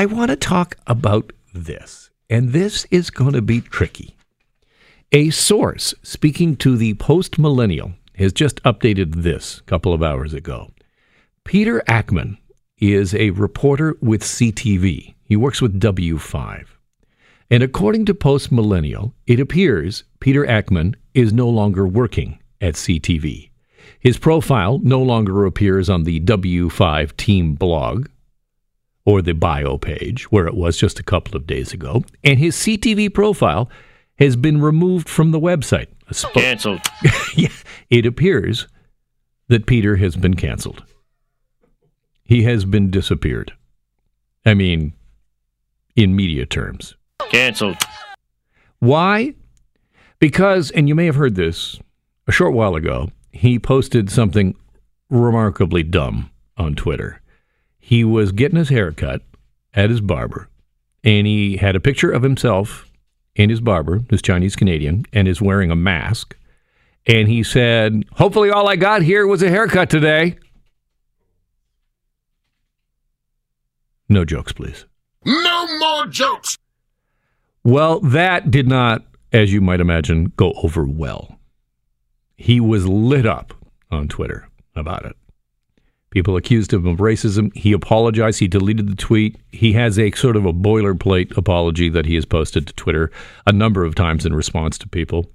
I want to talk about this, and this is going to be tricky. A source speaking to the post millennial has just updated this a couple of hours ago. Peter Akman is a reporter with CTV. He works with W5. And according to Post Millennial, it appears Peter Akman is no longer working at CTV. His profile no longer appears on the W5 team blog or the bio page, where it was just a couple of days ago, and his CTV profile has been removed from the website. Sp- Canceled. yeah, it appears that Peter has been canceled. He has been disappeared. I mean, in media terms. Canceled. Why? Because, and you may have heard this a short while ago, he posted something remarkably dumb on Twitter. He was getting his hair cut at his barber, and he had a picture of himself and his barber, his Chinese Canadian, and is wearing a mask. And he said, Hopefully, all I got here was a haircut today. No jokes, please. No more jokes. Well, that did not, as you might imagine, go over well. He was lit up on Twitter about it. People accused him of racism. He apologized. He deleted the tweet. He has a sort of a boilerplate apology that he has posted to Twitter a number of times in response to people.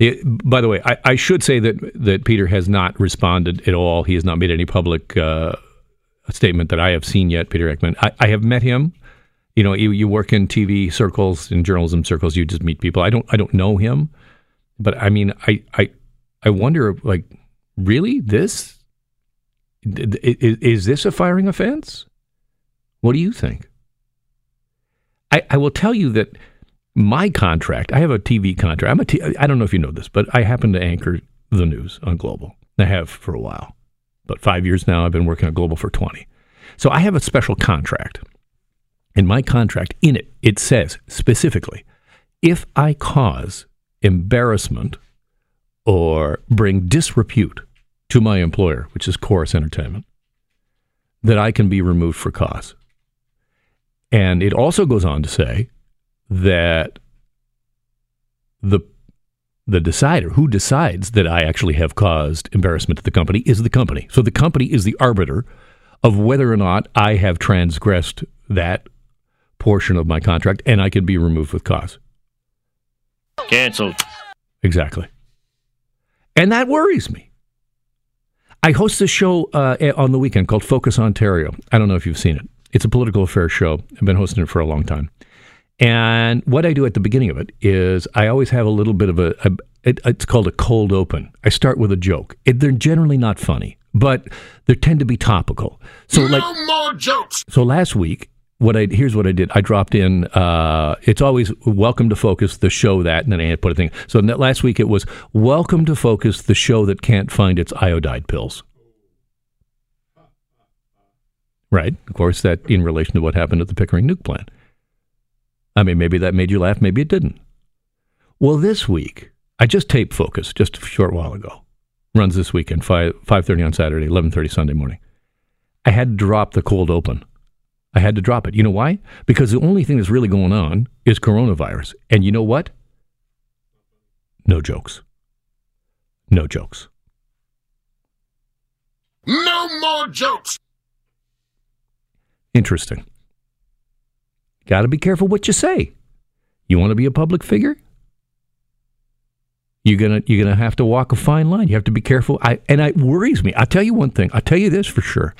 It, by the way, I, I, should say that that Peter has not responded at all. He has not made any public uh, statement that I have seen yet. Peter Akman. I, I have met him. You know, you, you work in TV circles, in journalism circles. You just meet people. I don't. I don't know him, but I mean, I I I wonder, like, really this is this a firing offense? What do you think? I, I will tell you that my contract, I have a TV contract. I'm a t- I don't know if you know this, but I happen to anchor the news on Global. I have for a while. But five years now, I've been working on Global for 20. So I have a special contract. In my contract, in it, it says specifically if I cause embarrassment or bring disrepute to my employer, which is Corus Entertainment, that I can be removed for cause. And it also goes on to say that the the decider who decides that I actually have caused embarrassment to the company is the company. So the company is the arbiter of whether or not I have transgressed that portion of my contract and I can be removed with cause. Canceled. Exactly. And that worries me. I host this show uh, on the weekend called Focus Ontario. I don't know if you've seen it. It's a political affairs show. I've been hosting it for a long time. And what I do at the beginning of it is I always have a little bit of a, a it, it's called a cold open. I start with a joke. It, they're generally not funny, but they tend to be topical. So no like, more jokes. So last week, what I here's what I did. I dropped in. Uh, it's always welcome to focus the show that, and then I put a thing. So last week it was welcome to focus the show that can't find its iodide pills. Right. Of course, that in relation to what happened at the Pickering nuke plant. I mean, maybe that made you laugh. Maybe it didn't. Well, this week I just taped Focus just a short while ago. Runs this weekend, five five thirty on Saturday, eleven thirty Sunday morning. I had to drop the cold open I had to drop it. You know why? Because the only thing that's really going on is coronavirus. And you know what? No jokes. No jokes. No more jokes. Interesting. Got to be careful what you say. You want to be a public figure? You're gonna you're gonna have to walk a fine line. You have to be careful. I and it worries me. I'll tell you one thing. I'll tell you this for sure.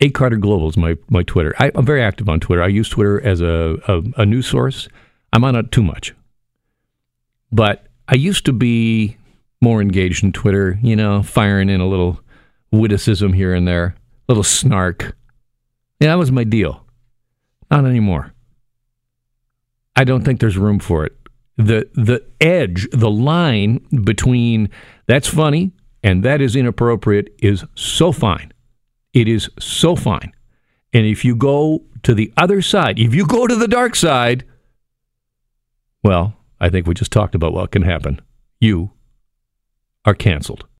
A Carter Global is my, my Twitter. I, am very active on Twitter. I use Twitter as a, a, a news source. I'm on it too much. But I used to be more engaged in Twitter, you know, firing in a little witticism here and there, a little snark. Yeah, that was my deal. Not anymore. I don't think there's room for it. The the edge, the line between that's funny and that is inappropriate is so fine. It is so fine. And if you go to the other side, if you go to the dark side, well, I think we just talked about what can happen. You are canceled.